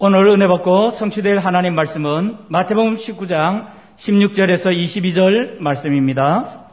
오늘 은혜 받고 성취될 하나님 말씀은 마태복음 19장 16절에서 22절 말씀입니다.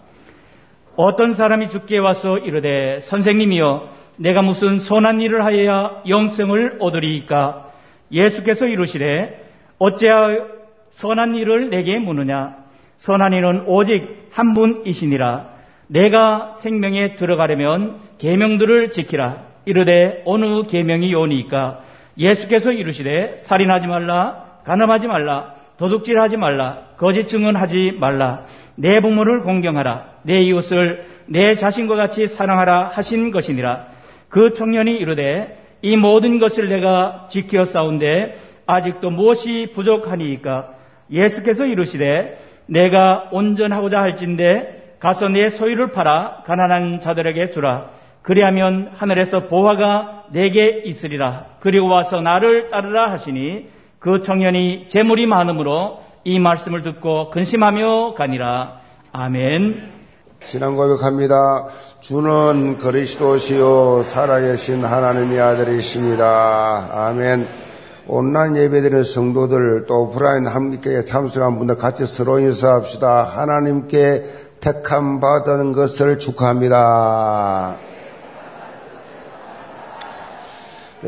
어떤 사람이 죽게 와서 이르되 선생님이여 내가 무슨 선한 일을 하여야 영생을 얻으리이까? 예수께서 이르시되 어찌하여 선한 일을 내게 묻느냐? 선한 일은 오직 한 분이시니라. 내가 생명에 들어가려면 계명들을 지키라. 이르되 어느 계명이 요니까 예수께서 이르시되 살인하지 말라 간음하지 말라 도둑질하지 말라 거짓 증언하지 말라 내 부모를 공경하라 내 이웃을 내 자신과 같이 사랑하라 하신 것이니라. 그 청년이 이르되 이 모든 것을 내가 지켜 싸운데 아직도 무엇이 부족하니이까? 예수께서 이르시되 내가 온전하고자 할진대 가서 내 소유를 팔아 가난한 자들에게 주라 그리하면 하늘에서 보화가 내게 있으리라 그리고 와서 나를 따르라 하시니 그 청년이 재물이 많으므로 이 말씀을 듣고 근심하며 가니라 아멘 신앙 고백합니다. 주는 그리스도시요 살아계신 하나님의 아들이십니다. 아멘. 온라인 예배드리는 성도들 또 오프라인 함께 참석한 분들 같이 서로 인사합시다. 하나님께 택함 받은 것을 축하합니다.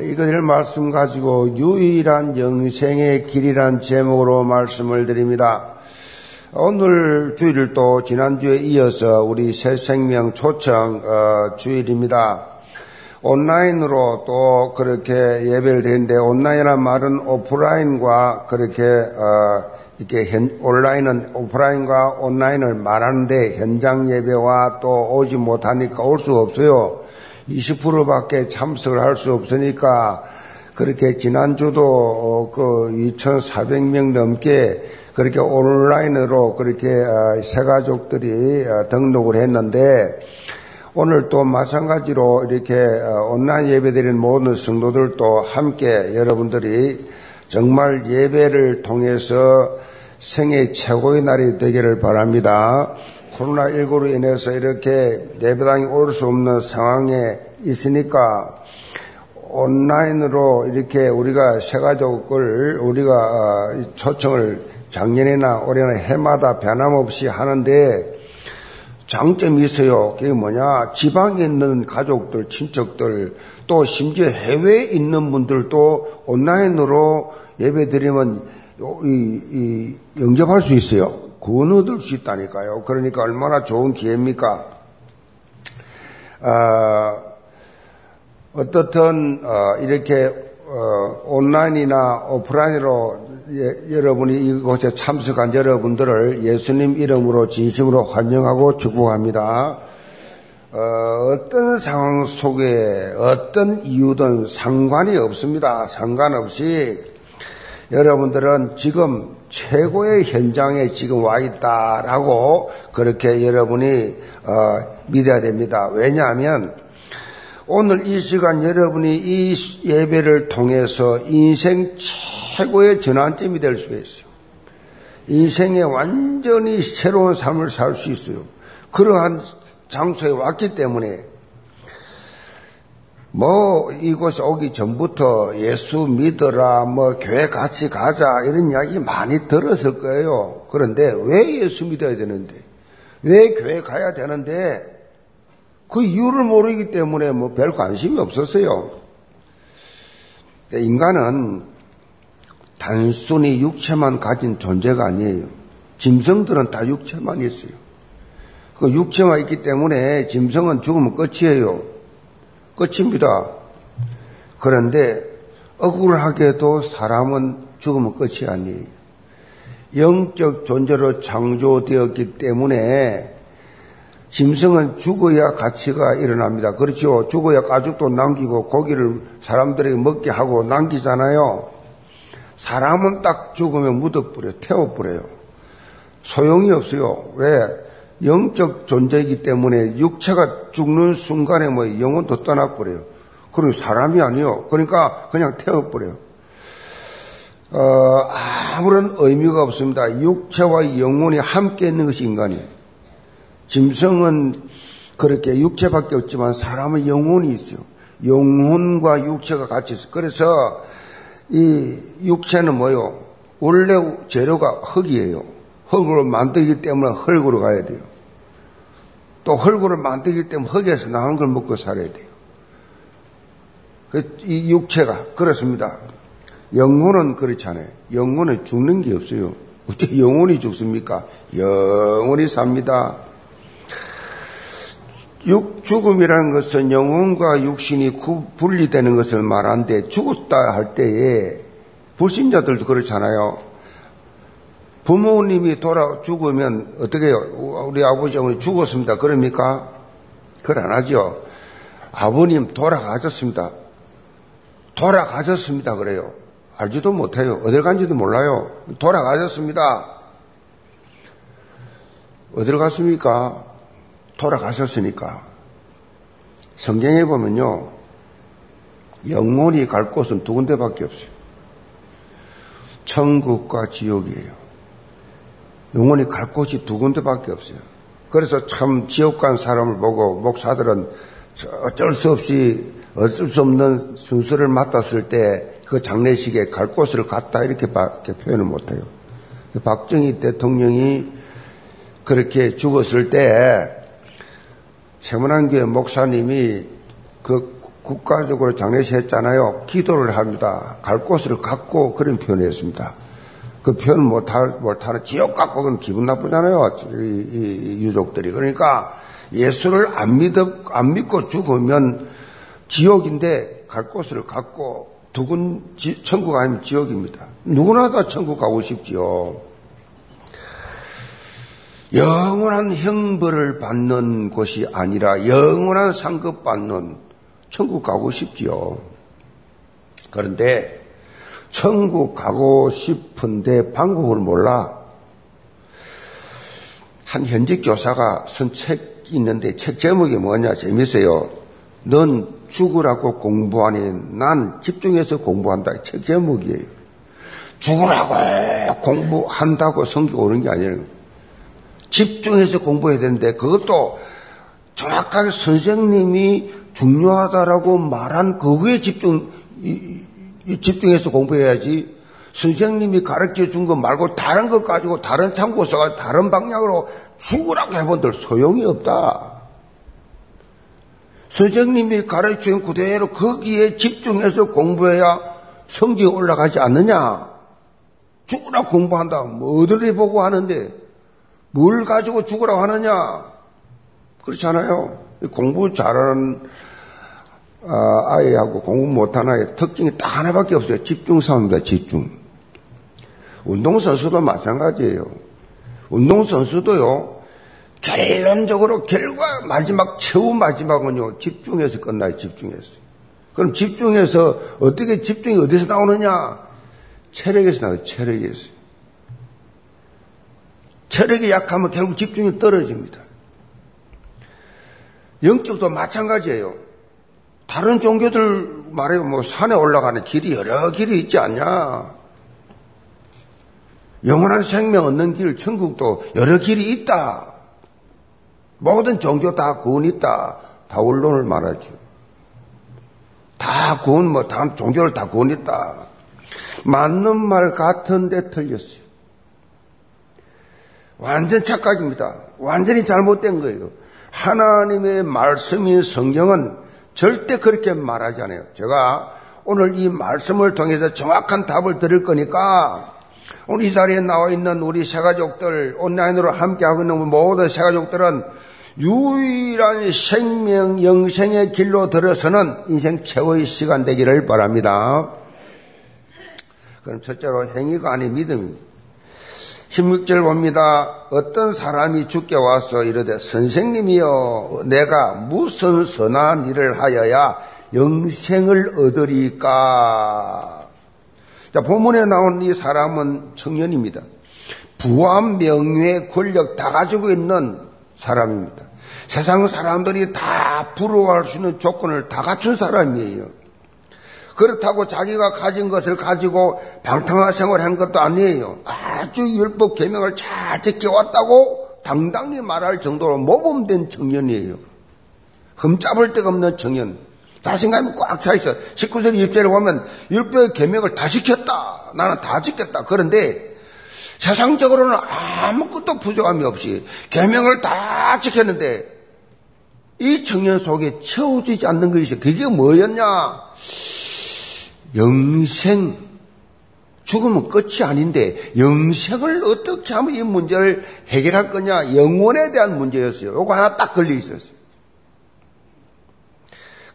이것을 말씀 가지고 유일한 영생의 길이란 제목으로 말씀을 드립니다. 오늘 주일을 또 지난주에 이어서 우리 새 생명 초청 어, 주일입니다. 온라인으로 또 그렇게 예배를 드리는데 온라인이란 말은 오프라인과 그렇게 어, 이렇게 현, 온라인은 오프라인과 온라인을 말하는데 현장 예배와 또 오지 못하니까 올 수 없어요. 20%밖에 참석을 할 수 없으니까 그렇게 지난주도 어, 그 2,400명 넘게 그렇게 온라인으로 그렇게 어, 새 가족들이 어, 등록을 했는데 오늘 또 마찬가지로 이렇게 어, 온라인 예배 드리는 모든 성도들도 함께 여러분들이 정말 예배를 통해서 생애 최고의 날이 되기를 바랍니다. 코로나19로 인해서 이렇게 예배당에 올수 없는 상황에 있으니까 온라인으로 이렇게 우리가 새가족을 우리가 초청을 작년이나 올해나 해마다 변함없이 하는데 장점이 있어요. 그게 뭐냐. 지방에 있는 가족들, 친척들, 또 심지어 해외에 있는 분들도 온라인으로 예배 드리면 이, 이 영접할 수 있어요. 구원 얻을 수 있다니까요. 그러니까 얼마나 좋은 기회입니까? 어, 어떻든 어, 이렇게 어, 온라인이나 오프라인으로 예, 여러분이 이곳에 참석한 여러분들을 예수님 이름으로 진심으로 환영하고 축복합니다. 어, 떤 상황 속에 어떤 이유든 상관이 없습니다. 상관없이 여러분들은 지금 최고의 현장에 지금 와 있다라고 그렇게 여러분이 어, 믿어야 됩니다. 왜냐하면 오늘 이 시간 여러분이 이 예배를 통해서 인생 최고의 전환점이 될 수가 있어요. 인생에 완전히 새로운 삶을 살 수 있어요. 그러한 장소에 왔기 때문에 뭐 이곳에 오기 전부터 예수 믿어라 뭐 교회 같이 가자 이런 이야기 많이 들었을 거예요. 그런데 왜 예수 믿어야 되는데 왜 교회 가야 되는데 그 이유를 모르기 때문에 뭐 별 관심이 없었어요. 인간은 단순히 육체만 가진 존재가 아니에요. 짐승들은 다 육체만 있어요. 그 육체만 있기 때문에 짐승은 죽으면 끝이에요. 끝입니다. 그런데 억울하게도 사람은 죽으면 끝이 아니에요. 영적 존재로 창조되었기 때문에 짐승은 죽어야 가치가 일어납니다. 그렇죠. 죽어야 가죽도 남기고 고기를 사람들에게 먹게 하고 남기잖아요. 사람은 딱 죽으면 묻어버려, 태워버려요. 소용이 없어요. 왜? 영적 존재이기 때문에 육체가 죽는 순간에 뭐 영혼도 떠나버려요. 그리고 사람이 아니요. 그러니까 그냥 태워버려요. 어, 아무런 의미가 없습니다. 육체와 영혼이 함께 있는 것이 인간이에요. 짐승은 그렇게 육체밖에 없지만 사람은 영혼이 있어요. 영혼과 육체가 같이 있어요. 그래서 이 육체는 뭐요? 원래 재료가 흙이에요. 흙으로 만들기 때문에 흙으로 가야 돼요. 또 흙으로 만들기 때문에 흙에서 나온 걸 먹고 살아야 돼요. 그, 이 육체가 그렇습니다. 영혼은 그렇잖아요. 영혼은 죽는 게 없어요. 어떻게 영혼이 죽습니까? 영혼이 삽니다. 육, 죽음이라는 것은 영혼과 육신이 분리되는 것을 말하는데 죽었다 할 때에 불신자들도 그렇잖아요. 부모님이 돌아 죽으면 어떻게 해요? 우리 아버지 어머니 죽었습니다. 그럽니까? 그걸 안 하죠. 아버님 돌아가셨습니다. 돌아가셨습니다. 그래요. 알지도 못해요. 어딜 간지도 몰라요. 돌아가셨습니다. 어디로 갔습니까? 돌아가셨으니까. 성경에 보면요. 영혼이 갈 곳은 두 군데밖에 없어요. 천국과 지옥이에요. 영혼이 갈 곳이 두 군데밖에 없어요. 그래서 참 지옥 간 사람을 보고 목사들은 어쩔 수 없이 어쩔 수 없는 순서를 맡았을 때 그 장례식에 갈 곳을 갔다 이렇게밖에 표현을 못해요. 박정희 대통령이 그렇게 죽었을 때 세문안교회 목사님이 그 국가적으로 장례식 했잖아요. 기도를 합니다. 갈 곳을 갖고 그런 표현을 했습니다. 그 표현 못할, 못하는 지옥 갖고 그건 기분 나쁘잖아요. 이, 이, 이 유족들이. 그러니까 예수를 안 믿, 안 믿고 죽으면 지옥인데 갈 곳을 갖고 두군 천국 아니면 지옥입니다. 누구나 다 천국 가고 싶지요. 영원한 형벌을 받는 곳이 아니라 영원한 상급 받는 천국 가고 싶지요. 그런데 천국 가고 싶은데 방법을 몰라. 한 현직 교사가 쓴 책이 있는데 책 제목이 뭐냐 재밌어요. 넌 죽으라고 공부하니 난 집중해서 공부한다. 책 제목이에요. 죽으라고 공부한다고 성격 오는 게 아니에요. 집중해서 공부해야 되는데 그것도 정확하게 선생님이 중요하다라고 말한 그거에 집중, 집중해서 공부해야지 선생님이 가르쳐 준거 말고 다른 것 가지고 다른 참고서가 다른 방향으로 죽으라고 해본들 소용이 없다. 선생님이 가르쳐 준 그대로 거기에 집중해서 공부해야 성적이 올라가지 않느냐? 죽으라 공부한다. 뭐 어디를 보고 하는데 뭘 가지고 죽으라고 하느냐? 그렇잖아요. 공부 잘하는 아, 아이하고 공부 못하는 아이의 특징이 딱 하나밖에 없어요. 집중 싸움입니다. 집중. 운동선수도 마찬가지예요. 운동선수도요. 결론적으로 결과 마지막 최후 마지막은요. 집중해서 끝나요. 집중해서. 그럼 집중해서 어떻게 집중이 어디서 나오느냐? 체력에서 나와요. 체력에서. 체력이 약하면 결국 집중이 떨어집니다. 영적도 마찬가지예요. 다른 종교들 말해요. 뭐 산에 올라가는 길이 여러 길이 있지 않냐. 영원한 생명 얻는 길, 천국도 여러 길이 있다. 모든 종교 다 구원 있다. 다 원론을 말하죠. 다 구원, 뭐, 다 종교를 다 구원 있다. 맞는 말 같은데 틀렸어요. 완전 착각입니다. 완전히 잘못된 거예요. 하나님의 말씀인 성경은 절대 그렇게 말하지 않아요. 제가 오늘 이 말씀을 통해서 정확한 답을 드릴 거니까 오늘 이 자리에 나와 있는 우리 새가족들, 온라인으로 함께하고 있는 모든 새가족들은 유일한 생명, 영생의 길로 들어서는 인생 최고의 시간 되기를 바랍니다. 그럼 첫째로 행위가 아닌 믿음입니다. 16절 봅니다. 어떤 사람이 죽게 와서 이르되 선생님이여 내가 무슨 선한 일을 하여야 영생을 얻으리까? 자, 본문에 나온 이 사람은 청년입니다. 부와 명예, 권력 다 가지고 있는 사람입니다. 세상 사람들이 다 부러워할 수 있는 조건을 다 갖춘 사람이에요. 그렇다고 자기가 가진 것을 가지고 방탕한 생활을 한 것도 아니에요. 아주 율법 계명을 잘 지켜왔다고 당당히 말할 정도로 모범된 청년이에요. 흠잡을 데가 없는 청년. 자신감이 꽉 차 있어. 19절 20절에 보면 율법의 계명을 다 지켰다. 나는 다 지켰다. 그런데 세상적으로는 아무것도 부족함이 없이 계명을 다 지켰는데 이 청년 속에 채워지지 않는 것이 그게 뭐였냐? 영생 죽으면 끝이 아닌데 영생을 어떻게 하면 이 문제를 해결할 거냐? 영혼에 대한 문제였어요. 요거 하나 딱 걸려 있었어요.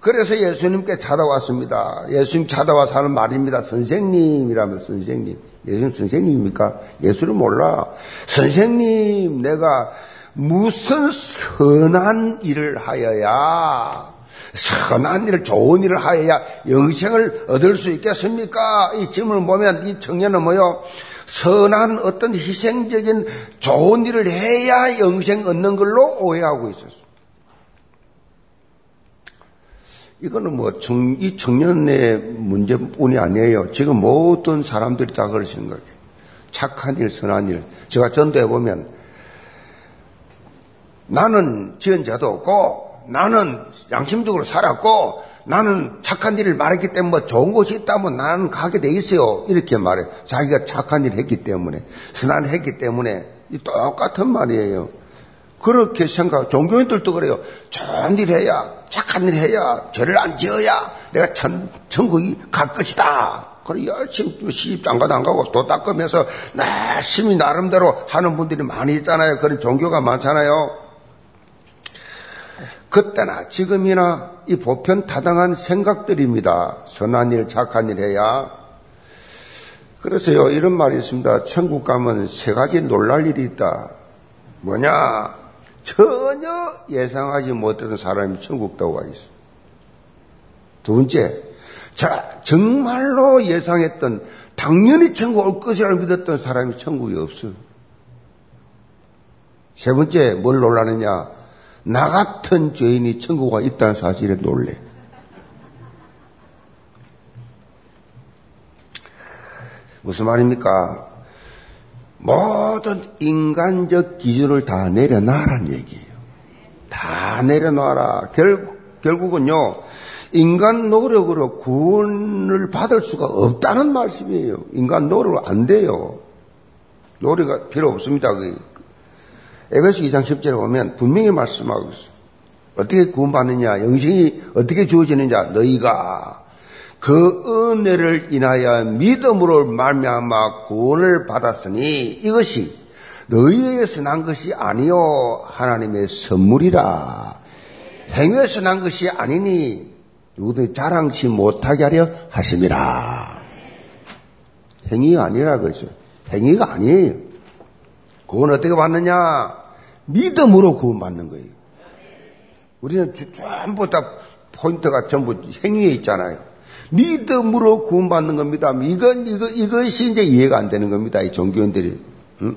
그래서 예수님께 찾아왔습니다. 예수님 찾아와서 하는 말입니다. 선생님이라면 선생님. 예수님 선생님입니까? 예수를 몰라. 선생님, 내가 무슨 선한 일을 하여야 선한 일을 좋은 일을 하여야 영생을 얻을 수 있겠습니까? 이 질문을 보면 이 청년은 뭐요? 선한 어떤 희생적인 좋은 일을 해야 영생 얻는 걸로 오해하고 있었어. 이거는 뭐, 청, 이 청년의 문제뿐이 아니에요. 지금 모든 사람들이 다 그럴 생각이에요. 착한 일, 선한 일. 제가 전도해 보면, 나는 지은 자도 없고, 나는 양심적으로 살았고 나는 착한 일을 말했기 때문에 뭐 좋은 곳이 있다면 나는 가게 돼 있어요. 이렇게 말해. 자기가 착한 일을 했기 때문에, 선한 했기 때문에 똑같은 말이에요. 그렇게 생각, 종교인들도 그래요. 좋은 일 해야, 착한 일 해야, 죄를 안 지어야 내가 천, 천국이 갈 것이다. 그래 열심히 시집 장가도 안 가고 도 닦으면서 열심히 나름대로 하는 분들이 많이 있잖아요. 그런 종교가 많잖아요. 그때나 지금이나 이 보편 타당한 생각들입니다. 선한 일, 착한 일 해야. 그래서요, 이런 말이 있습니다. 천국 가면 세 가지 놀랄 일이 있다. 뭐냐? 전혀 예상하지 못했던 사람이 천국 가고 있어. 두 번째, 자, 정말로 예상했던, 당연히 천국 올 것이라고 믿었던 사람이 천국이 없어. 세 번째, 뭘 놀라느냐? 나 같은 죄인이 천국에 있다는 사실에 놀래. 무슨 말입니까? 모든 인간적 기준을 다 내려놔라는 얘기예요. 다 내려놔라. 결국, 결국은요, 인간 노력으로 구원을 받을 수가 없다는 말씀이에요. 인간 노력은 안 돼요. 노력이 필요 없습니다. 에베소 2장 10절에 보면 분명히 말씀하고 있어요. 어떻게 구원받느냐, 영생이 어떻게 주어지느냐, 너희가 그 은혜를 인하여 믿음으로 말미암아 구원을 받았으니 이것이 너희에게서 난 것이 아니요 하나님의 선물이라. 행위에서 난 것이 아니니 누구도 자랑치 못하게 하려 하심이라. 행위가 아니라 그랬어요. 행위가 아니에요. 그건 어떻게 받느냐 믿음으로 구원받는 거예요. 우리는 전부 다 포인트가 전부 행위에 있잖아요. 믿음으로 구원받는 겁니다. 이건, 이거, 이것이 이제 이해가 안 되는 겁니다. 이 종교인들이. 응?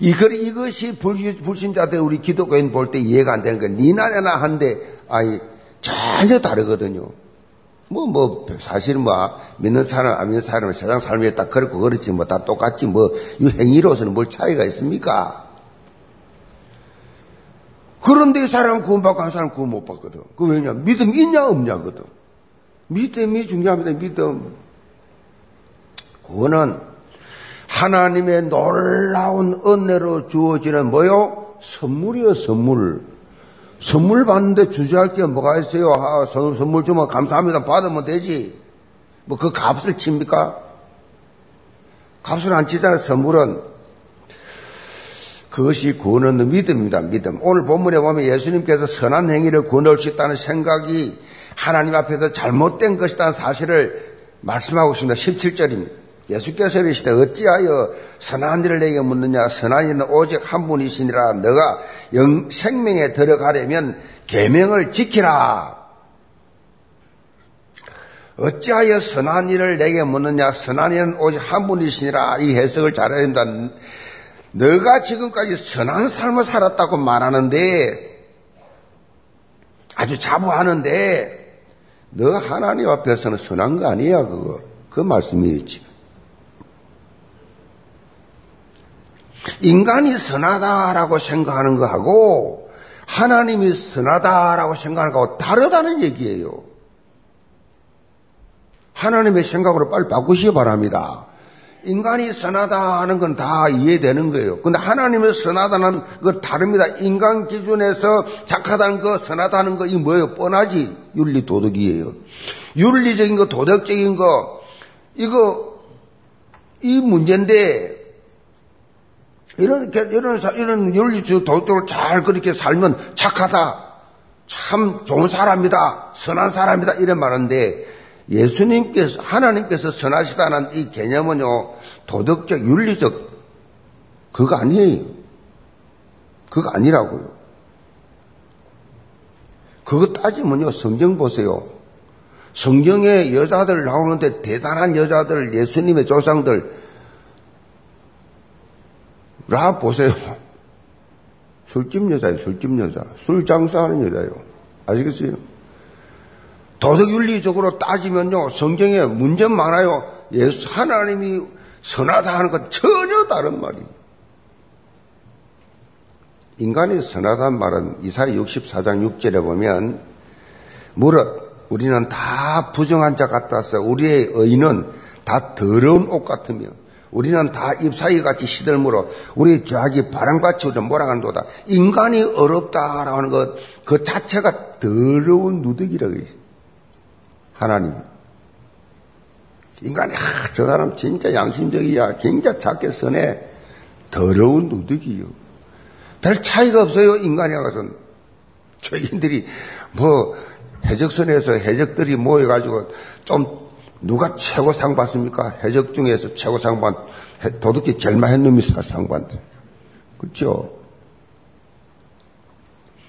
이거, 이것이 불신 자들 우리 기독교인 볼 때 이해가 안 되는 거예요. 니나 내나 한데, 아이, 전혀 다르거든요. 뭐, 뭐, 사실은 뭐, 믿는 사람, 안 믿는 사람은 세상 삶에 딱 그렇고 그렇지, 뭐, 다 똑같지, 뭐, 이 행위로서는 뭘 차이가 있습니까? 그런데 이 사람은 구원받고 한 사람은 구원 못 받거든. 그 왜냐? 믿음 있냐 없냐거든. 믿음이 중요합니다. 믿음. 그거는 하나님의 놀라운 은혜로 주어지는 뭐요? 선물이요, 선물. 선물 받는데 주저할 게 뭐가 있어요? 아, 선물 주면 감사합니다. 받으면 되지. 뭐 그 값을 칩니까? 값을 안 치잖아요. 선물은 그것이 구원은 믿음입니다. 믿음. 오늘 본문에 보면 예수님께서 선한 행위를 구원할 수 있다는 생각이 하나님 앞에서 잘못된 것이라는 사실을 말씀하고 있습니다. 17절입니다. 예수께서 이르시되 어찌하여 선한 일을 내게 묻느냐 선한 일은 오직 한 분이시니라 너가 영 생명에 들어가려면 계명을 지키라 어찌하여 선한 일을 내게 묻느냐 선한 일은 오직 한 분이시니라 이 해석을 잘해야 됩니다 너가 지금까지 선한 삶을 살았다고 말하는데 아주 자부하는데 너 하나님 앞에서는 선한 거 아니야 그거. 그 말씀이에요 지금 인간이 선하다라고 생각하는 거하고 하나님이 선하다라고 생각하는 거하고 다르다는 얘기예요. 하나님의 생각으로 빨리 바꾸시기 바랍니다. 인간이 선하다 하는 건 다 이해되는 거예요. 근데 하나님의 선하다는 거 다릅니다. 인간 기준에서 착하다는 거, 선하다는 거, 이 뭐예요? 뻔하지. 윤리 도덕이에요. 윤리적인 거, 도덕적인 거, 이거, 이 문제인데, 이런, 이런, 이런 윤리적 도덕적으로 잘 그렇게 살면 착하다. 참 좋은 사람이다. 선한 사람이다. 이런 말인데, 예수님께서, 하나님께서 선하시다는 이 개념은요, 도덕적, 윤리적, 그거 아니에요. 그거 아니라고요. 그거 따지면요, 성경 보세요. 성경에 여자들 나오는데 대단한 여자들, 예수님의 조상들, 라 보세요. 술집 여자예요, 술집 여자. 술 장사하는 여자예요. 아시겠어요? 도덕윤리적으로 따지면요, 성경에 문제 많아요. 예수, 하나님이 선하다 하는 건 전혀 다른 말이에요. 인간이 선하다는 말은 이사야 64장 6절에 보면, 무릇 우리는 다 부정한 자 같아서 우리의 의는 다 더러운 옷 같으며, 우리는 다 잎사귀 같이 시들므로 우리 죄악이 바람같이 우리 몰아간도다. 인간이 어렵다라고 하는 것, 그 자체가 더러운 누더기라고 했어요. 하나님. 인간이, 아, 저 사람 진짜 양심적이야. 굉장히 작게 선해. 더러운 누더기요. 별 차이가 없어요, 인간이하고선. 죄인들이, 뭐, 해적선에서 해적들이 모여가지고, 좀, 누가 최고상 받습니까? 해적 중에서 최고상 받, 도둑질 제일 한 놈이 상 받는데. 그렇죠?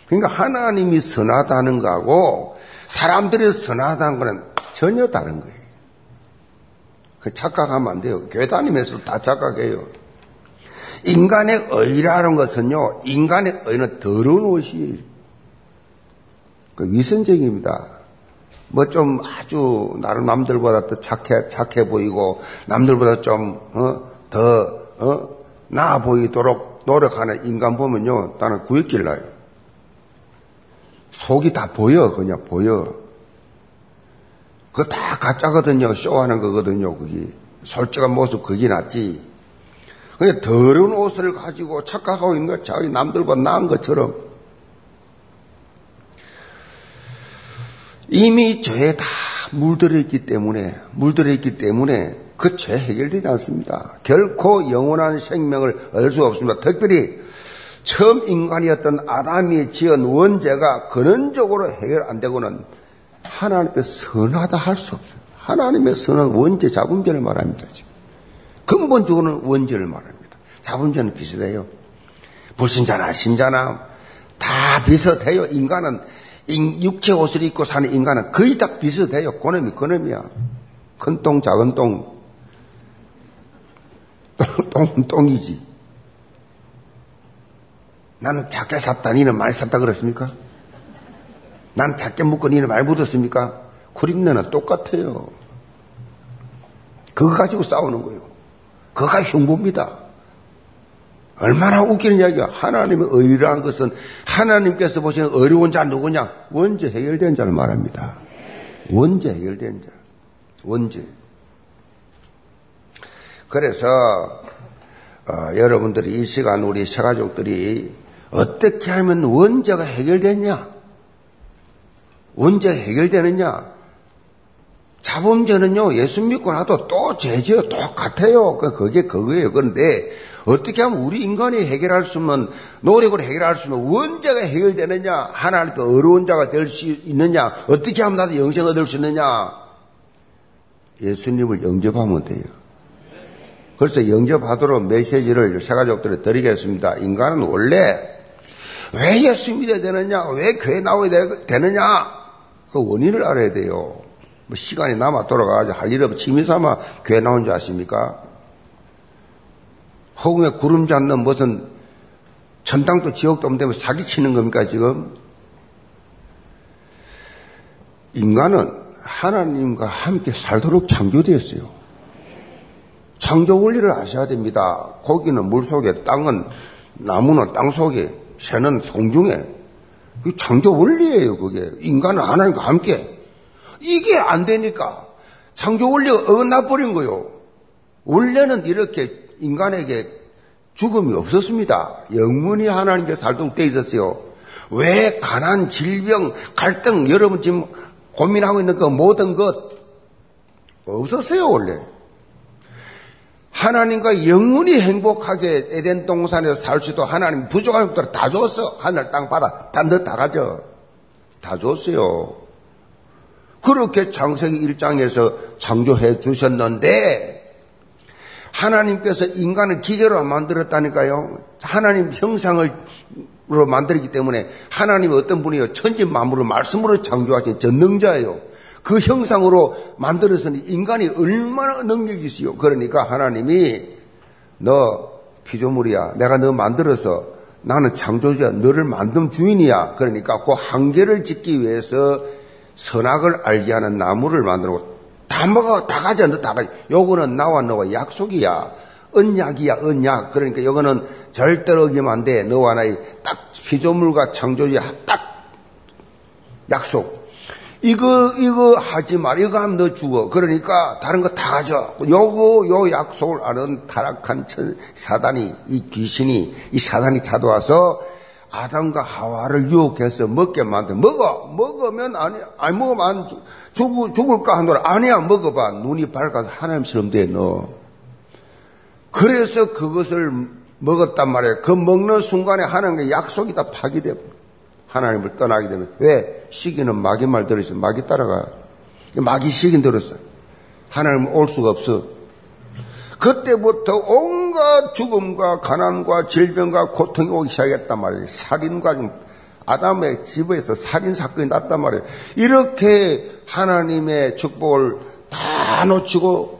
그러니까 하나님이 선하다는 거하고 사람들이 선하다는 거는 전혀 다른 거예요. 그 착각하면 안 돼요. 교회 다니면서 다 착각해요. 인간의 의라는 것은요, 인간의 의는 더러운 옷이에요. 그 위선적입니다. 뭐 좀 아주 나름 남들보다 더 착해 착해 보이고 남들보다 좀더 어, 어, 나아 보이도록 노력하는 인간 보면요, 나는 구역질 나요. 속이 다 보여, 그냥 보여. 그거 다 가짜거든요. 쇼하는 거거든요, 그게. 솔직한 모습 그게 낫지. 그냥 더러운 옷을 가지고 착각하고 있는 거, 자기 남들보다 나은 것처럼. 이미 죄에 다 물들어 있기 때문에, 물들어 있기 때문에 그 죄 해결되지 않습니다. 결코 영원한 생명을 얻을 수가 없습니다. 특별히 처음 인간이었던 아담이 지은 원죄가 근원적으로 해결 안 되고는 하나님께 선하다 할 수 없어요. 하나님의 선은 원죄, 자분죄를 말합니다. 지금. 근본적으로는 원죄를 말합니다. 자분죄는 비슷해요. 불신자나 신자나 다 비슷해요. 인간은 육체 옷을 입고 사는 인간은 거의 다 비슷해요. 그놈이 그놈이야. 큰 똥, 작은 똥. 똥, 똥이지. 나는 작게 샀다. 니는 많이 샀다 그랬습니까? 난 작게 먹고 니는 많이 묻었습니까? 구린내는 똑같아요. 그거 가지고 싸우는 거예요. 그거가 흉보입니다. 얼마나 웃기는 이야기야. 하나님의 의라는 것은 하나님께서 보시는 어려운 자 누구냐? 원죄 해결된 자를 말합니다. 원죄 해결된 자. 원죄. 그래서 어, 여러분들이 이 시간 우리 새가족들이 어떻게 하면 원죄가 해결됐냐? 원죄 해결되느냐? 자범죄는요, 예수 믿고 나도 또 죄지어 똑같아요. 그, 그게 그거예요. 그런데 어떻게 하면 우리 인간이 해결할 수 없는, 노력으로 해결할 수 없는 원죄가 해결되느냐? 하나님 앞에 어려운 자가 될 수 있느냐? 어떻게 하면 나도 영생 얻을 수 있느냐? 예수님을 영접하면 돼요. 그래서 영접하도록 메시지를 새 가족들에 드리겠습니다. 인간은 원래 왜 예수 믿어야 되느냐? 왜 교회 나오야 되느냐? 그 원인을 알아야 돼요. 뭐 시간이 남아 돌아가가지고 할 일 없이 취미 삼아 교회 나온 줄 아십니까? 허공에 구름 잡는 무슨 천당도 지옥도 없는데 사기치는 겁니까, 지금? 인간은 하나님과 함께 살도록 창조되었어요. 창조 원리를 아셔야 됩니다. 고기는 물 속에, 땅은, 나무는 땅 속에, 새는 송중에 창조 원리예요, 그게. 인간은 하나님과 함께. 이게 안 되니까 창조 원리가 어긋나 버린 거요. 원래는 이렇게 인간에게 죽음이 없었습니다. 영문이 하나님께 살도록 돼 있었어요. 왜 가난, 질병, 갈등, 여러분 지금 고민하고 있는 그 모든 것 없었어요, 원래. 하나님과 영원히 행복하게 에덴 동산에서 살 수도 하나님 부족한 것들 다 줬어. 하늘, 땅, 바다. 다너다 가져. 다 줬어요. 그렇게 창세기 1장에서 창조해 주셨는데, 하나님께서 인간을 기계로 만들었다니까요. 하나님 형상을 만들기 때문에 하나님이 어떤 분이요? 천지 만물을 말씀으로 창조하신 전능자예요. 그 형상으로 만들어서는 인간이 얼마나 능력이 있어요. 그러니까 하나님이 너 피조물이야. 내가 너 만들어서 나는 창조주야. 너를 만든 주인이야. 그러니까 그 한계를 짓기 위해서 선악을 알게 하는 나무를 만들고 다 먹어. 다 가져. 너 다 가져. 요거는 나와 너와 약속이야. 언약이야, 언약. 그러니까 요거는 절대로 어기면 안 돼. 너와 나의 딱 피조물과 창조주의 딱 약속. 이거, 이거 하지 말, 이거 하면 너 죽어. 그러니까 다른 거다 가져. 요거, 요 약속을 아는 타락한 천, 사단이, 이 귀신이, 이 사단이 찾아와서 아담과 하와를 유혹해서 먹게 만들 먹어! 먹으면 아니, 아니, 먹으면 안, 죽, 죽을까 하노라. 아니야, 먹어봐. 눈이 밝아서 하나님처럼 돼, 너. 그래서 그것을 먹었단 말이에요. 그 먹는 순간에 하나님의 약속이 다 파기돼. 하나님을 떠나게 되면 왜? 시기는 마귀 말 들으시면 마귀 따라가. 마귀 시기 들었어 하나님 올 수가 없어. 그때부터 온갖 죽음과 가난과 질병과 고통이 오기 시작했단 말이에요. 살인과 아담의 집에서 살인 사건이 났단 말이에요. 이렇게 하나님의 축복을 다 놓치고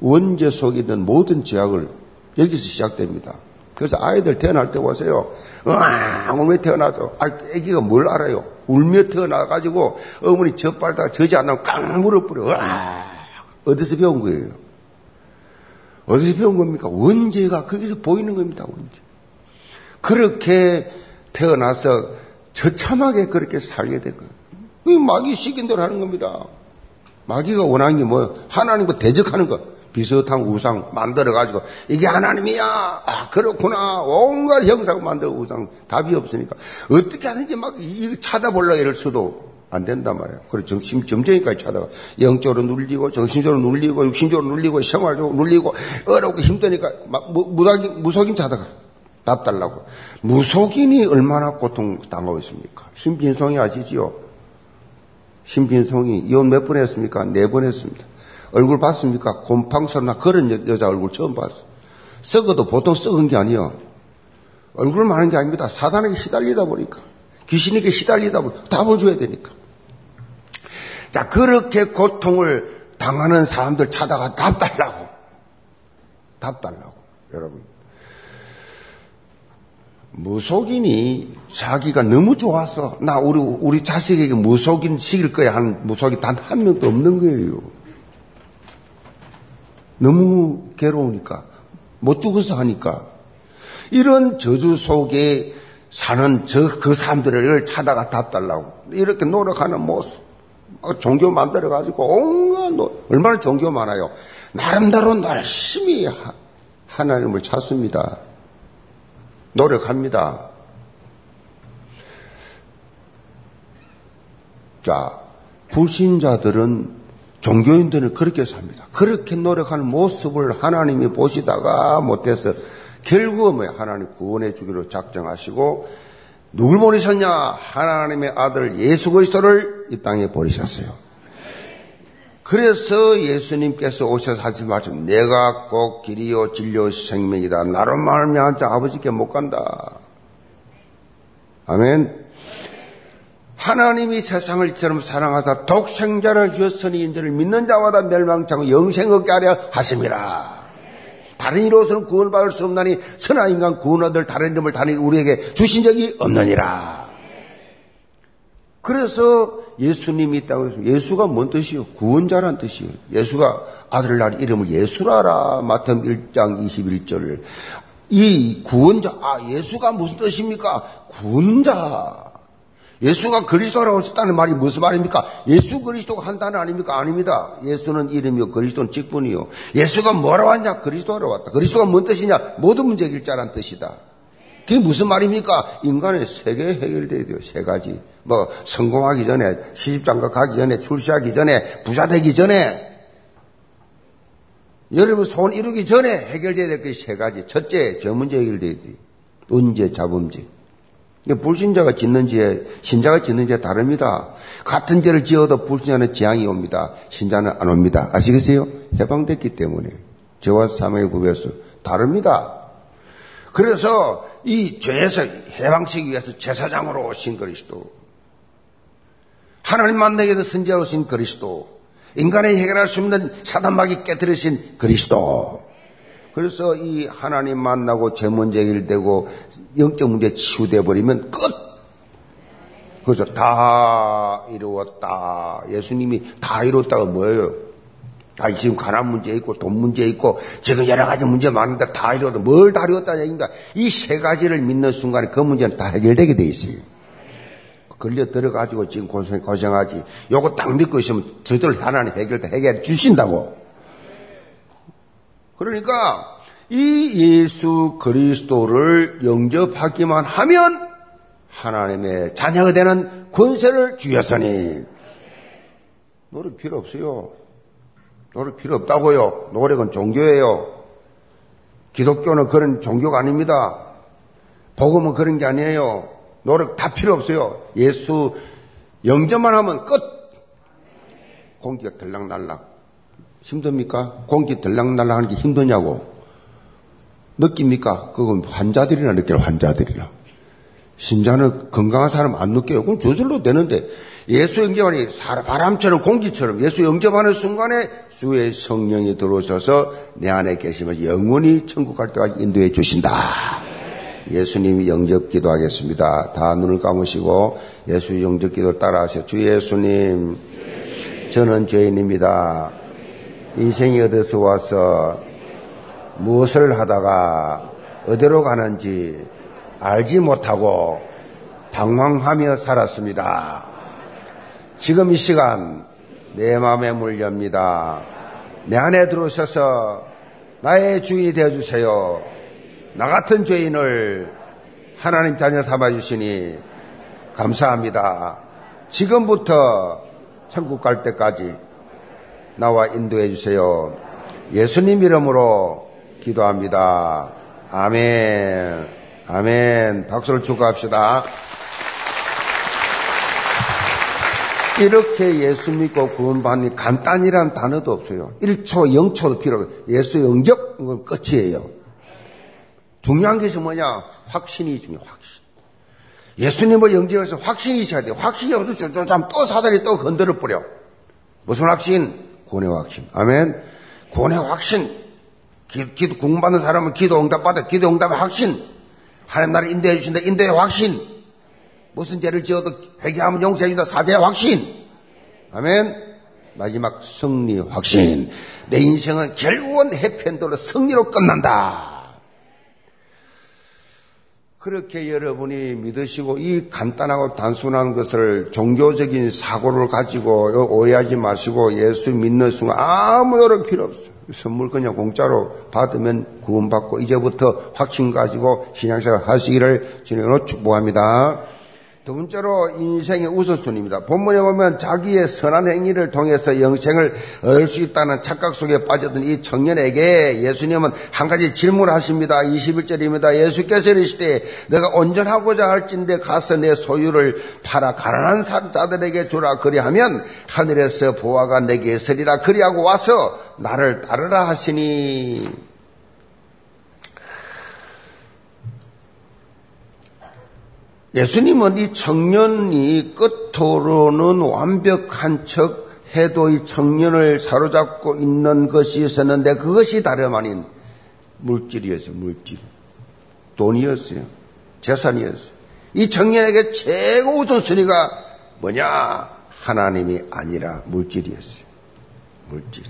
원죄 속에 있는 모든 죄악을 여기서 시작됩니다 그래서 아이들 태어날 때 보세요. 으앙, 왜 태어나서? 아, 애기가 뭘 알아요? 울며 태어나가지고 어머니 젖발다가 젖이 안 나면 깡 물어버려. 으앙. 어디서 배운 거예요? 어디서 배운 겁니까? 원죄가 거기서 보이는 겁니다, 원죄. 그렇게 태어나서 처참하게 그렇게 살게 된 거예요. 이 마귀 시킨 대로 하는 겁니다. 마귀가 원하는 게 뭐예요? 하나님과 대적하는 거. 비슷한 우상 만들어가지고 이게 하나님이야. 아, 그렇구나. 온갖 형상 만들어 우상 답이 없으니까 어떻게 하든지 막 찾아보려 이럴 수도 안 된단 말이에요. 그래 정신 점쟁이까지 찾아가 영적으로 눌리고 정신적으로 눌리고 육신적으로 눌리고 생활적으로 눌리고 어렵고 힘드니까 막 무속인 무속인 찾아가 답 달라고. 무속인이 얼마나 고통 당하고 있습니까? 심진성이 아시지요? 심진성이 이혼 몇 번 했습니까? 네 번 했습니다. 얼굴 봤습니까? 곰팡선나 그런 여, 자 얼굴 처음 봤어. 썩어도 보통 썩은 게 아니야. 얼굴 많은 게 아닙니다. 사단에게 시달리다 보니까. 귀신에게 시달리다 보니까 답을 줘야 되니까. 자, 그렇게 고통을 당하는 사람들 찾아가 답 달라고. 답 달라고. 여러분. 무속인이 자기가 너무 좋아서 나 우리 우리 자식에게 무속인 시킬 거야 하는 무속인 단한 명도 없는 거예요. 너무 괴로우니까 못 죽어서 하니까 이런 저주 속에 사는 저 그 사람들을 찾아가 답 달라고 이렇게 노력하는 모습 종교 만들어 가지고 온갖 노, 얼마나 종교 많아요. 나름대로 열심히 하나님을 찾습니다. 노력합니다. 자, 불신자들은 종교인들은 그렇게 삽니다. 그렇게 노력하는 모습을 하나님이 보시다가 못해서 결국은 하나님 구원해 주기로 작정하시고 누굴 보내셨냐? 하나님의 아들 예수 그리스도를 이 땅에 보내셨어요. 그래서 예수님께서 오셔서 하신 말씀, 내가 꼭 길이요 진료 생명이다. 나로 말미암아 아버지께 못 간다. 아멘. 하나님이 세상을 이처럼 사랑하사 독생자를 주었으니 인자를 믿는 자마다 멸망창고 영생 얻게 하려 하심이라. 다른 이로서는 구원받을 수 없나니 선한 인간 구원 얻을 다른 이름을 다니 우리에게 주신 적이 없느니라. 그래서 예수님이 있다고 해서 예수가 뭔 뜻이요? 구원자란 뜻이요. 예수가 아들 날 이름을 예수라라. 마태음 1장 21절. 이 구원자, 아, 예수가 무슨 뜻입니까? 구원자. 예수가 그리스도라고 했다는 말이 무슨 말입니까? 예수 그리스도가 한다는 아닙니까? 아닙니다. 예수는 이름이요. 그리스도는 직분이요. 예수가 뭐라고 왔냐? 그리스도로 왔다. 그리스도가 뭔 뜻이냐? 모든 문제 일자란 뜻이다. 그게 무슨 말입니까? 인간의 세계 해결돼야 돼요. 세 가지. 뭐, 성공하기 전에, 시집장가 가기 전에, 출시하기 전에, 부자 되기 전에, 여러분 소원 이루기 전에 해결돼야 될 것이 세 가지. 첫째, 저 문제 해결돼야 돼. 은제, 자범죄. 불신자가 짓는 죄, 신자가 짓는 죄 다릅니다. 같은 죄를 지어도 불신자는 재앙이 옵니다. 신자는 안 옵니다. 아시겠어요? 해방됐기 때문에. 죄와 사망의 법에서 다릅니다. 그래서 이 죄에서 해방시키기 위해서 제사장으로 오신 그리스도. 하나님 만나게 된 선지자로 오신 그리스도. 인간의 해결할 수 없는 사단막이 깨뜨리신 그리스도. 그래서 이 하나님 만나고 제 문제 해결되고 영적 문제 치유돼 버리면 끝. 그래서 다 이루었다. 예수님이 다 이뤘다가 뭐예요? 아, 지금 가난 문제 있고 돈 문제 있고 지금 여러 가지 문제 많은데 다 이루었다. 뭘 다 이루었다 얘기입니다. 이세 가지를 믿는 순간에 그 문제는 다 해결되게 돼 있어요. 걸려 들어가지고 지금 고생, 고생하지. 요거 딱 믿고 있으면 저절 하나님 해결, 해결해 주신다고. 그러니까 이 예수 그리스도를 영접하기만 하면 하나님의 자녀가 되는 권세를 주였으니 노력 필요 없어요. 노력 필요 없다고요. 노력은 종교예요. 기독교는 그런 종교가 아닙니다. 복음은 그런 게 아니에요. 노력 다 필요 없어요. 예수 영접만 하면 끝. 공기가 들락날락. 힘듭니까? 공기 들락날락 하는 게 힘드냐고. 느낍니까? 그건 환자들이나 느껴요, 환자들이나. 신자는 건강한 사람 안 느껴요. 그럼 저절로 되는데 예수 영접하니 바람처럼 공기처럼 예수 영접하는 순간에 주의 성령이 들어오셔서 내 안에 계시면 영원히 천국 갈 때까지 인도해 주신다. 예수님 영접 기도하겠습니다. 다 눈을 감으시고 예수 영접 기도 따라 하세요. 주 예수님, 저는 죄인입니다. 인생이 어디서 와서 무엇을 하다가 어디로 가는지 알지 못하고 방황하며 살았습니다. 지금 이 시간 내 마음에 물렵니다. 내 안에 들어오셔서 나의 주인이 되어주세요. 나 같은 죄인을 하나님 자녀 삼아주시니 감사합니다. 지금부터 천국 갈 때까지 나와 인도해 주세요. 예수님 이름으로 기도합니다. 아멘. 아멘. 박수를 축하합시다. 이렇게 예수 믿고 구원받니 간단이란 단어도 없어요. 1초, 0초도 필요 없어요. 예수 영접, 은 끝이에요. 중요한 것이 뭐냐? 확신이 중요해요, 확신. 예수님을 영접해서 확신이 있어야 돼요. 확신이 없어서 또 사다리 또 건드려 버려. 무슨 확신? 구원의 확신. 아멘. 구원의 확신. 기, 기도, 공부받는 사람은 기도 응답받아. 기도 응답의 확신. 하나님 나를 인도해 주신다. 인도의 확신. 무슨 죄를 지어도 회개하면 용서해 준다. 사죄의 확신. 아멘. 마지막 승리 확신. 내 인생은 결국은 해피엔드로 승리로 끝난다. 그렇게 여러분이 믿으시고 이 간단하고 단순한 것을 종교적인 사고를 가지고 오해하지 마시고 예수 믿는 순간 아무 노력 필요 없어요. 선물 그냥 공짜로 받으면 구원받고 이제부터 확신 가지고 신앙생활 하시기를 주님으로 축복합니다. 두 번째로 인생의 우선순위입니다. 본문에 보면 자기의 선한 행위를 통해서 영생을 얻을 수 있다는 착각 속에 빠졌던 이 청년에게 예수님은 한 가지 질문을 하십니다. 21절입니다. 예수께서 이르시되 내가 온전하고자 할진데 가서 내 소유를 팔아 가난한 자들에게 주라 그리하면 하늘에서 보아가 내게 있으리라 그리하고 와서 나를 따르라 하시니 예수님은 이 청년이 끝으로는 완벽한 척 해도 이 청년을 사로잡고 있는 것이 있었는데 그것이 다름 아닌 물질이었어요, 물질. 돈이었어요. 재산이었어요. 이 청년에게 최고 우선순위가 뭐냐? 하나님이 아니라 물질이었어요. 물질.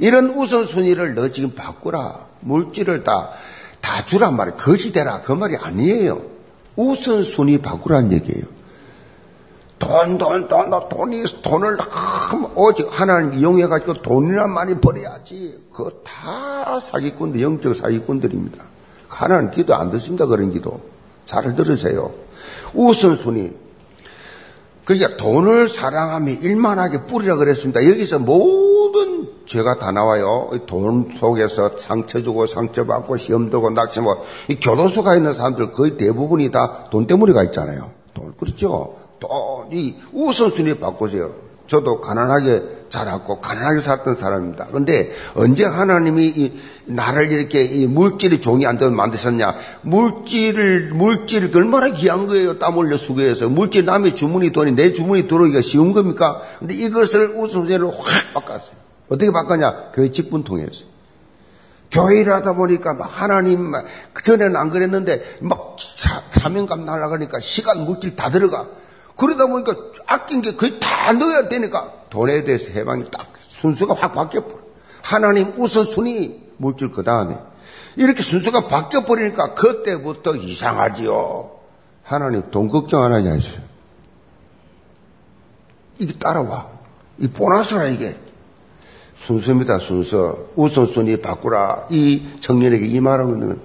이런 우선순위를 너 지금 바꾸라. 물질을 다, 다 주란 말이에요. 거지 되라. 그 말이 아니에요. 우선순위 바꾸라는 얘기예요. 돈, 돈, 돈, 돈이, 돈을 오직 하나님 이용해가지고 돈이나 많이 벌어야지. 그거 다 사기꾼들, 영적 사기꾼들입니다. 하나님 기도 안 듣습니다, 그런 기도. 잘 들으세요. 우선순위. 그러니까 돈을 사랑하며 일만하게 뿌리라 그랬습니다. 여기서 모든 죄가 다 나와요. 돈 속에서 상처 주고 상처 받고 시험 들고 낙심하고 이 교도소 가 있는 사람들 거의 대부분이 다 돈 때문에 가 있잖아요. 돈 그렇죠. 또이 우선순위 바꾸세요. 저도 가난하게 자랐고 가난하게 살았던 사람입니다. 그런데 언제 하나님이 이 나를 이렇게 이 물질이 종이 안 되면 만드셨냐? 물질을 물질을 얼마나 귀한 거예요. 땀 흘려 수고해서 물질 남의 주문이 돈이 내 주문이 들어오기가 쉬운 겁니까? 근데 이것을 우선순위로 확 바꿨어요. 어떻게 바꿨냐? 교회 직분 통해서. 교회 일 하다 보니까 막 하나님, 전에는 안 그랬는데 막 사, 명감 날아가니까 시간, 물질 다 들어가. 그러다 보니까 아낀 게 거의 다 넣어야 되니까 돈에 대해서 해방이 딱 순수가 확 바뀌어버려. 하나님 우선순위 물질 그 다음에 이렇게 순수가 바뀌어버리니까 그때부터 이상하지요. 하나님 돈 걱정 안 하냐 했어요. 이게 따라와. 이 보너스라 이게. 순수입니다, 순수. 우선순위 바꾸라. 이 청년에게 이 말하는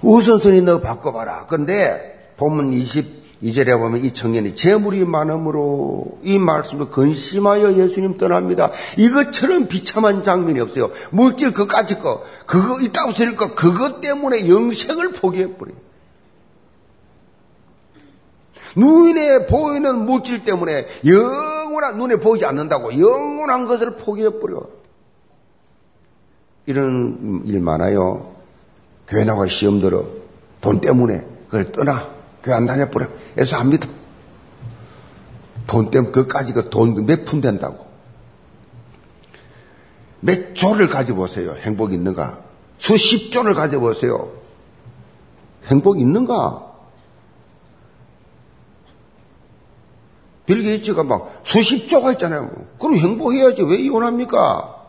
우선순위 너 바꿔봐라. 그런데 본문 22절에 보면 이 청년이 재물이 많음으로 이 말씀을 근심하여 예수님 떠납니다. 이것처럼 비참한 장면이 없어요. 물질 그까지 거, 그거 있다고 쓸 거, 그것 때문에 영생을 포기해버려요. 눈에 보이는 물질 때문에 영 원한 눈에 보이지 않는다고 영원한 것을 포기해 버려. 이런 일 많아요. 교회 나가 시험 들어. 돈 때문에. 그걸 떠나. 교회 안 다녀 버려. 그래서 합니다. 돈 때문에 그까지 그돈몇 푼 된다고. 몇 조를 가져보세요. 행복 있는가? 수십 조를 가져보세요. 행복 있는가? 빌 게이츠가 막 수십 조가 있잖아요. 그럼 행복해야지. 왜 이혼합니까?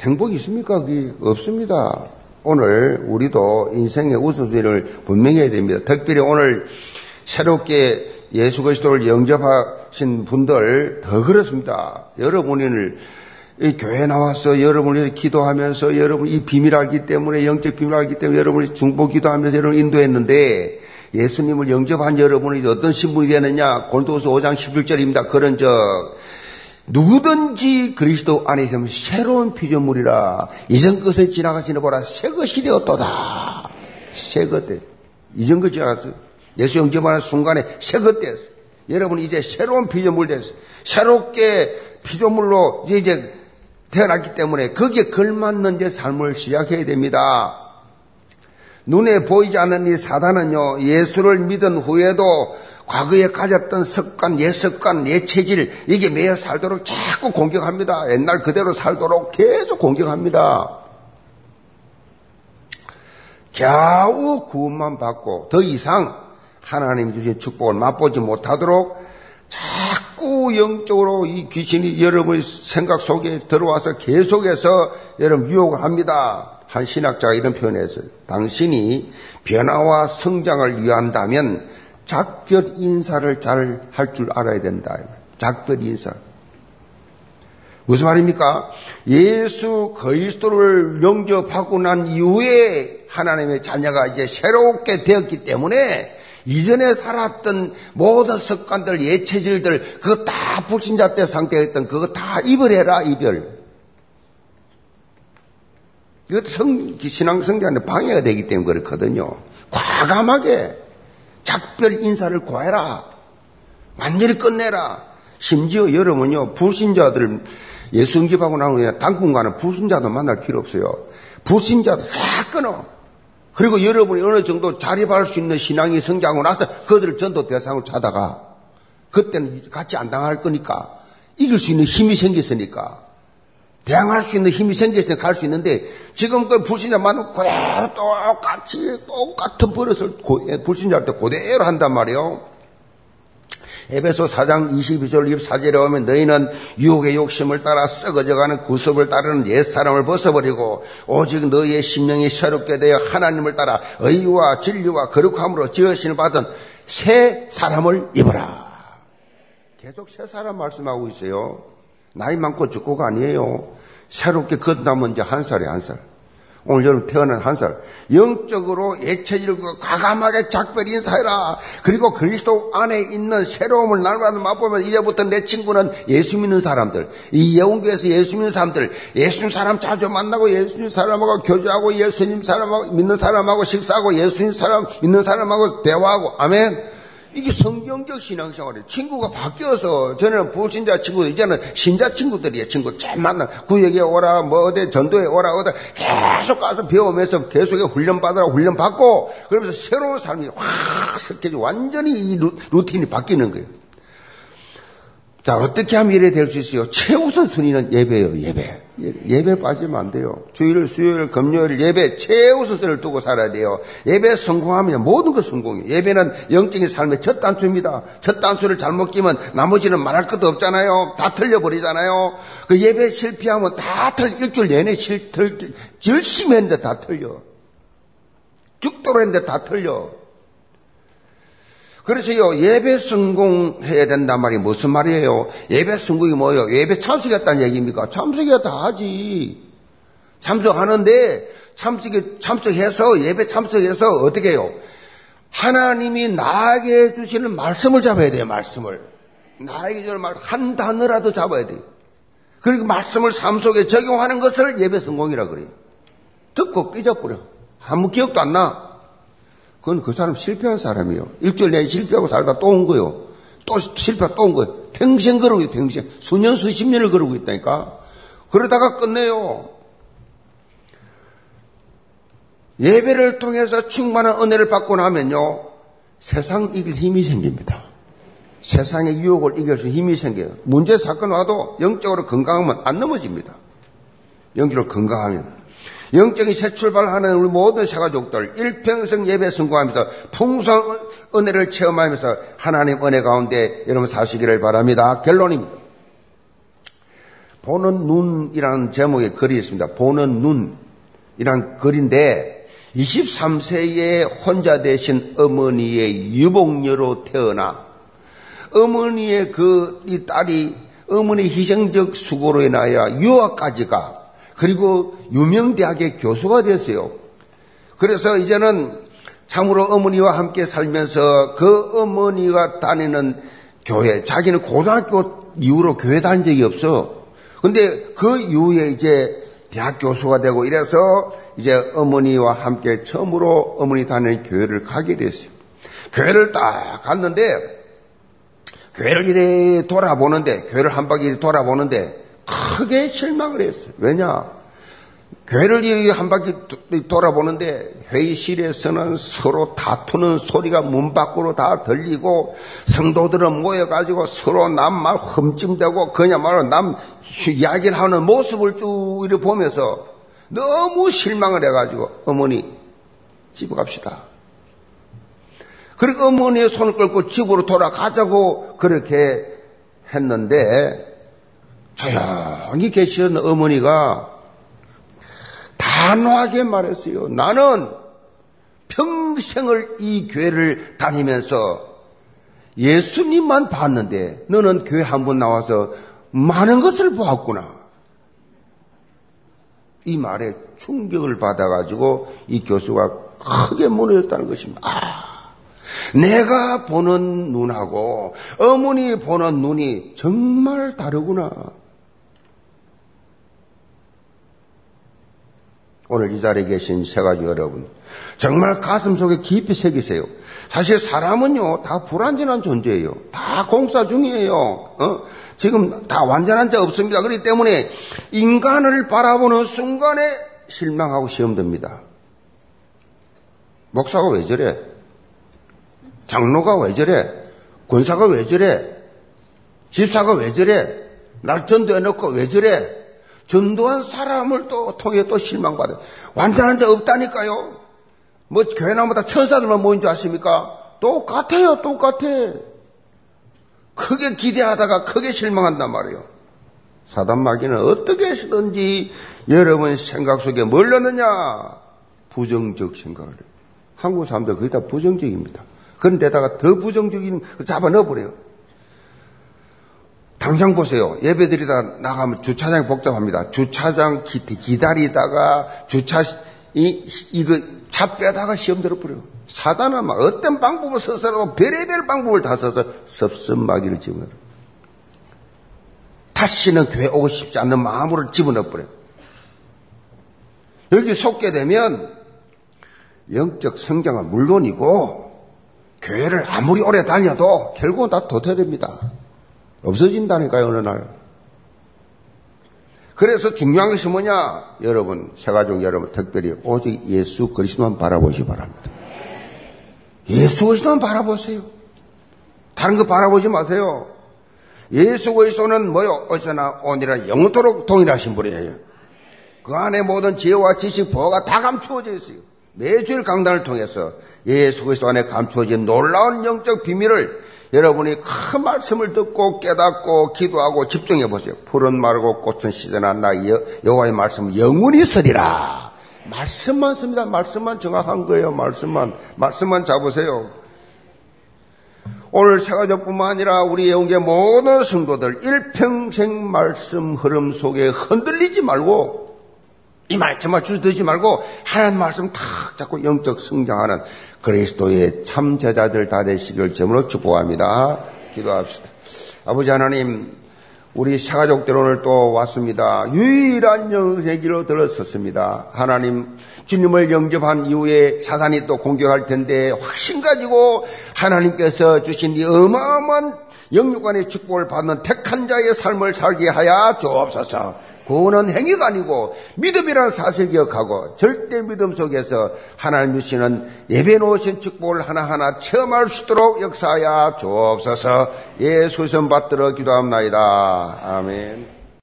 행복이 있습니까? 그게 없습니다. 오늘 우리도 인생의 우선순위를 분명해야 됩니다. 특별히 오늘 새롭게 예수 그리스도를 영접하신 분들 더 그렇습니다. 여러분을 이 교회 나와서 여러분이 기도하면서 여러분 이 비밀 알기 때문에 영적 비밀 알기 때문에 여러분이 중보 기도하면서 여러분 인도했는데 예수님을 영접한 여러분이 어떤 신분이 되느냐 골도서 5장 11절입니다. 그런 적 누구든지 그리스도 안에 있으면 새로운 피조물이라 이전 것을 지나가시는 보라 새 것이 되었도다. 새것 돼. 이전 것 지나갔어. 예수 영접하는 순간에 새 것 됐어. 여러분 이제 새로운 피조물 됐어. 새롭게 피조물로 이제 태어났기 때문에 거기에 걸맞는 제 삶을 시작해야 됩니다. 눈에 보이지 않는 이 사단은요, 예수를 믿은 후에도 과거에 가졌던 습관, 옛 습관, 옛 체질, 이게 매일 살도록 자꾸 공격합니다. 옛날 그대로 살도록 계속 공격합니다. 겨우 구원만 받고 더 이상 하나님 주신 축복을 맛보지 못하도록 자꾸 영적으로 이 귀신이 여러분의 생각 속에 들어와서 계속해서 여러분 유혹을 합니다. 한 신학자가 이런 표현을 했어요. 당신이 변화와 성장을 위한다면 작별 인사를 잘 할 줄 알아야 된다. 작별 인사. 무슨 말입니까? 예수 그리스도를 영접하고 난 이후에 하나님의 자녀가 이제 새롭게 되었기 때문에 이전에 살았던 모든 습관들, 예체질들, 그거 다 불신자 때 상태였던 그거 다 이별해라, 이별. 이것도 성, 신앙 성장한테 방해가 되기 때문에 그렇거든요. 과감하게 작별 인사를 고해라. 완전히 끝내라. 심지어 여러분요, 불신자들 예수 응집하고 나면 당분간은 불신자도 만날 필요 없어요. 불신자도 싹 끊어. 그리고 여러분이 어느 정도 자립할 수 있는 신앙이 성장하고 나서 그들을 전도 대상으로 찾아가. 그때는 같이 안 당할 거니까. 이길 수 있는 힘이 생겼으니까. 대항할 수 있는 힘이 생겼으니까 갈 수 있는데 지금 그 불신자 만나면 그대로 똑같이 똑같은 버릇을 고, 예, 불신자할 때 그대로 한단 말이에요. 에베소 4장 22절 24절에 오면 너희는 유혹의 욕심을 따라 썩어져가는 구습을 따르는 옛사람을 벗어버리고 오직 너희의 심령이 새롭게 되어 하나님을 따라 의와 진리와 거룩함으로 지으신을 받은 새 사람을 입어라. 계속 새 사람 말씀하고 있어요. 나이 많고 죽고가 아니에요. 새롭게 걷나면 이제 한 살에 한 살. 오늘 여러분 태어난 한 살. 영적으로 예체질고 과감하게 작별인 사회라. 그리고 그리스도 안에 있는 새로움을 날마다 맛보면 이제부터 내 친구는 예수 믿는 사람들. 이 예원교에서 예수 믿는 사람들. 예수님 사람 자주 만나고 예수님 사람하고 교제하고 예수님 사람하고 믿는 사람하고 식사하고 예수님 사람 믿는 사람하고 대화하고. 아멘. 이게 성경적 신앙생활이에요. 친구가 바뀌어서 전에는 불신자 친구들 이제는 신자 친구들이에요. 친구 잘 만나 구역에 오라 뭐 어디 전도에 오라 어디 계속 가서 배우면서 계속 훈련 받으라 훈련 받고 그러면서 새로운 삶이 확 섞여져 완전히 이 루, 루틴이 바뀌는 거예요. 자, 어떻게 하면 이래 될 수 있어요? 최우선 순위는 예배예요, 예배. 예배 빠지면 안 돼요. 주일, 수요일, 금요일 예배 최우선 순위를 두고 살아야 돼요. 예배 성공하면 모든 것 성공이에요. 예배는 영적인 삶의 첫 단추입니다. 첫 단추를 잘못 끼면 나머지는 말할 것도 없잖아요. 다 틀려버리잖아요. 그 예배 실패하면 다 틀, 일주일 내내 실, 틀, 열심히 했는데 다 틀려. 죽도록 했는데 다 틀려. 그래서요, 예배 성공해야 된단 말이 무슨 말이에요? 예배 성공이 뭐예요? 예배 참석했다는 얘기입니까? 참석해야 다 하지. 참석하는데, 참석이, 참석해서, 예배 참석해서 어떻게 해요? 하나님이 나에게 주시는 말씀을 잡아야 돼요, 말씀을. 나에게 주는 말, 한 단어라도 잡아야 돼요. 그리고 말씀을 삶 속에 적용하는 것을 예배 성공이라 그래요. 듣고 삐져버려. 아무 기억도 안 나. 그건 그 사람 실패한 사람이에요. 일주일 내에 실패하고 살다 또 온 거예요. 또 실패 또 온 거예요. 평생 그러고 있어요, 평생. 수년, 수십 년을 그러고 있다니까. 그러다가 끝내요. 예배를 통해서 충만한 은혜를 받고 나면요. 세상 이길 힘이 생깁니다. 세상의 유혹을 이길 수 힘이 생겨요. 문제 사건 와도 영적으로 건강하면 안 넘어집니다. 영적으로 건강하면. 영적인 새 출발하는 우리 모든 새가족들 일평생 예배 성공하면서 풍성한 은혜를 체험하면서 하나님 은혜 가운데 여러분 사시기를 바랍니다. 결론입니다. 보는 눈이라는 제목의 글이 있습니다. 보는 눈이란 글인데 23세에 혼자 되신 어머니의 유복녀로 태어나 어머니의 그 이 딸이 어머니 희생적 수고로 인하여 유학까지 가 그리고 유명 대학의 교수가 됐어요. 그래서 이제는 참으로 어머니와 함께 살면서 그 어머니가 다니는 교회, 자기는 고등학교 이후로 교회 다닌 적이 없어. 근데 그 이후에 이제 대학 교수가 되고 이래서 이제 어머니와 함께 처음으로 어머니 다니는 교회를 가게 됐어요. 교회를 딱 갔는데 교회를 이래 돌아보는데 교회를 한 바퀴 돌아보는데 크게 실망을 했어요. 왜냐? 교회를 한 바퀴 돌아보는데 회의실에서는 서로 다투는 소리가 문 밖으로 다 들리고 성도들은 모여가지고 서로 남 말 흠찜대고 그냥말로 남 이야기를 하는 모습을 쭉 이렇게 보면서 너무 실망을 해가지고 어머니 집에 갑시다. 그리고 어머니의 손을 끌고 집으로 돌아가자고 그렇게 했는데 조용히 계시던 어머니가 단호하게 말했어요. 나는 평생을 이 교회를 다니면서 예수님만 봤는데 너는 교회 한 번 나와서 많은 것을 보았구나. 이 말에 충격을 받아가지고 이 교수가 크게 무너졌다는 것입니다. 아, 내가 보는 눈하고 어머니 보는 눈이 정말 다르구나. 오늘 이 자리에 계신 세 가지 여러분. 정말 가슴 속에 깊이 새기세요. 사실 사람은요, 다 불완전한 존재예요. 다 공사 중이에요. 어? 지금 다 완전한 자 없습니다. 그렇기 때문에 인간을 바라보는 순간에 실망하고 시험됩니다. 목사가 왜 저래? 장로가 왜 저래? 권사가 왜 저래? 집사가 왜 저래? 날 전도해놓고 왜 저래? 전도한 사람을 또 통해 또 실망받아요. 완전한 자 없다니까요. 뭐 교회 나보다 천사들만 모인 줄 아십니까? 똑같아요, 똑같아. 크게 기대하다가 크게 실망한단 말이에요. 사단 마귀는 어떻게 해서든지 여러분 생각 속에 뭘 넣느냐? 부정적 생각을 해요. 한국 사람들 거의 다 부정적입니다. 그런데다가 더 부정적인 잡아 넣어버려요. 당장 보세요. 예배드리다 나가면 주차장이 복잡합니다. 주차장 기다리다가 주차, 이, 이거 차 빼다가 시험 들어버려요. 사단은 막 어떤 방법을 써서라도 별의별 방법을 다 써서 섭섭마귀를 집어넣어요. 다시는 교회 오고 싶지 않는 마음으로 집어넣어버려요. 여기 속게 되면 영적 성장은 물론이고 교회를 아무리 오래 다녀도 결국은 다 도태됩니다. 없어진다니까요, 어느 날. 그래서 중요한 것이 뭐냐? 여러분, 세가족 여러분, 특별히 오직 예수 그리스도만 바라보시 바랍니다. 예수 그리스도만 바라보세요. 다른 거 바라보지 마세요. 예수 그리스도는 뭐요? 어쩌나 오늘은 영토록 동일하신 분이에요. 그 안에 모든 지혜와 지식, 보호가 다 감추어져 있어요. 매주일 강단을 통해서 예수 그리스도 안에 감추어진 놀라운 영적 비밀을 여러분이 큰 말씀을 듣고 깨닫고 기도하고 집중해 보세요. 푸른 마르고 꽃은 시드나 나 여호와의 말씀은 영원히 서리라. 말씀만 씁니다. 말씀만 정확한 거예요. 말씀만 말씀만 잡으세요. 오늘 세가족뿐만 아니라 우리 영계 모든 성도들 일평생 말씀 흐름 속에 흔들리지 말고 이 말씀만 주저들지 말고 하나님 말씀 탁 잡고 영적 성장하는 그리스도의 참 제자들 다 되시길 점으로 축복합니다. 기도합시다. 아버지 하나님, 우리 사가족들 오늘 또 왔습니다. 유일한 영생의 길로 들어섰습니다. 하나님, 주님을 영접한 이후에 사단이 또 공격할 텐데 확신 가지고 하나님께서 주신 이 어마어마한 영육간의 축복을 받는 택한 자의 삶을 살게 하여 주옵소서. 구원은 행위가 아니고 믿음이라는 사실 기억하고 절대 믿음 속에서 하나님 주시는 예배 놓으신 축복을 하나하나 체험할 수 있도록 역사하여 주옵소서 예수선 받들어 기도합나이다. 아멘.